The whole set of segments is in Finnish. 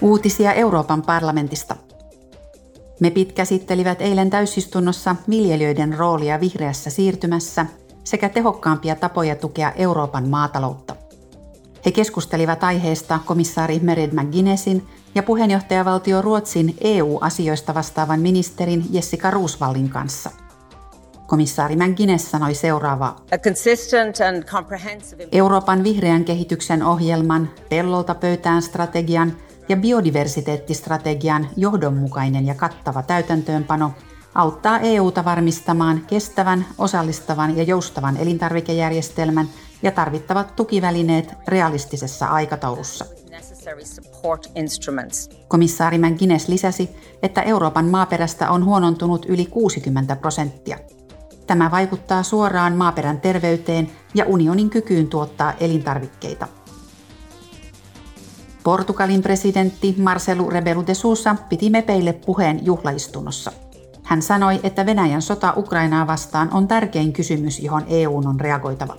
Uutisia Euroopan parlamentista. MEPit käsittelivät eilen täysistunnossa viljelijöiden roolia vihreässä siirtymässä sekä tehokkaampia tapoja tukea Euroopan maataloutta. He keskustelivat aiheesta komissaari Mered McGuinnessin ja puheenjohtajavaltio Ruotsin EU-asioista vastaavan ministerin Jessica Roosvallin kanssa. Komissaari McGuinness sanoi seuraavaa. Euroopan vihreän kehityksen ohjelman, pellolta pöytään strategian – ja biodiversiteettistrategian johdonmukainen ja kattava täytäntöönpano auttaa EUta varmistamaan kestävän, osallistavan ja joustavan elintarvikejärjestelmän ja tarvittavat tukivälineet realistisessa aikataulussa. Komissaari McGuinness lisäsi, että Euroopan maaperästä on huonontunut yli 60 prosenttia. Tämä vaikuttaa suoraan maaperän terveyteen ja unionin kykyyn tuottaa elintarvikkeita. Portugalin presidentti Marcelo Rebelo de Sousa piti mepeille puheen juhlaistunnossa. Hän sanoi, että Venäjän sota Ukrainaa vastaan on tärkein kysymys, johon EU on reagoitava.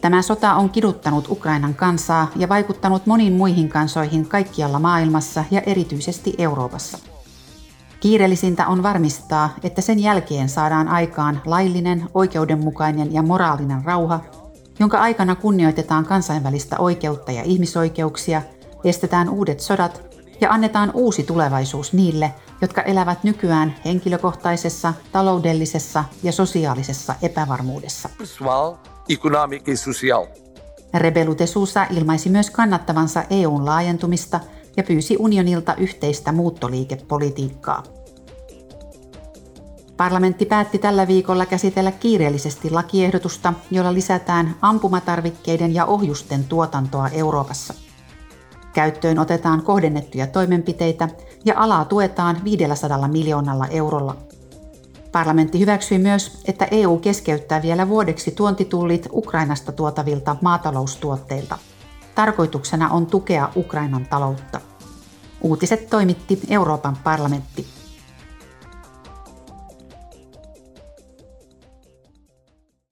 Tämä sota on kiduttanut Ukrainan kansaa ja vaikuttanut moniin muihin kansoihin kaikkialla maailmassa ja erityisesti Euroopassa. Kiireellisintä on varmistaa, että sen jälkeen saadaan aikaan laillinen, oikeudenmukainen ja moraalinen rauha, jonka aikana kunnioitetaan kansainvälistä oikeutta ja ihmisoikeuksia, estetään uudet sodat ja annetaan uusi tulevaisuus niille, jotka elävät nykyään henkilökohtaisessa, taloudellisessa ja sosiaalisessa epävarmuudessa. Rebelu de Sousa ilmaisi myös kannattavansa EUn laajentumista ja pyysi unionilta yhteistä muuttoliikepolitiikkaa. Parlamentti päätti tällä viikolla käsitellä kiireellisesti lakiehdotusta, jolla lisätään ampumatarvikkeiden ja ohjusten tuotantoa Euroopassa. Käyttöön otetaan kohdennettuja toimenpiteitä ja alaa tuetaan 500 miljoonalla eurolla. Parlamentti hyväksyi myös, että EU keskeyttää vielä vuodeksi tuontitullit Ukrainasta tuotavilta maataloustuotteilta. Tarkoituksena on tukea Ukrainan taloutta. Uutiset toimitti Euroopan parlamentti.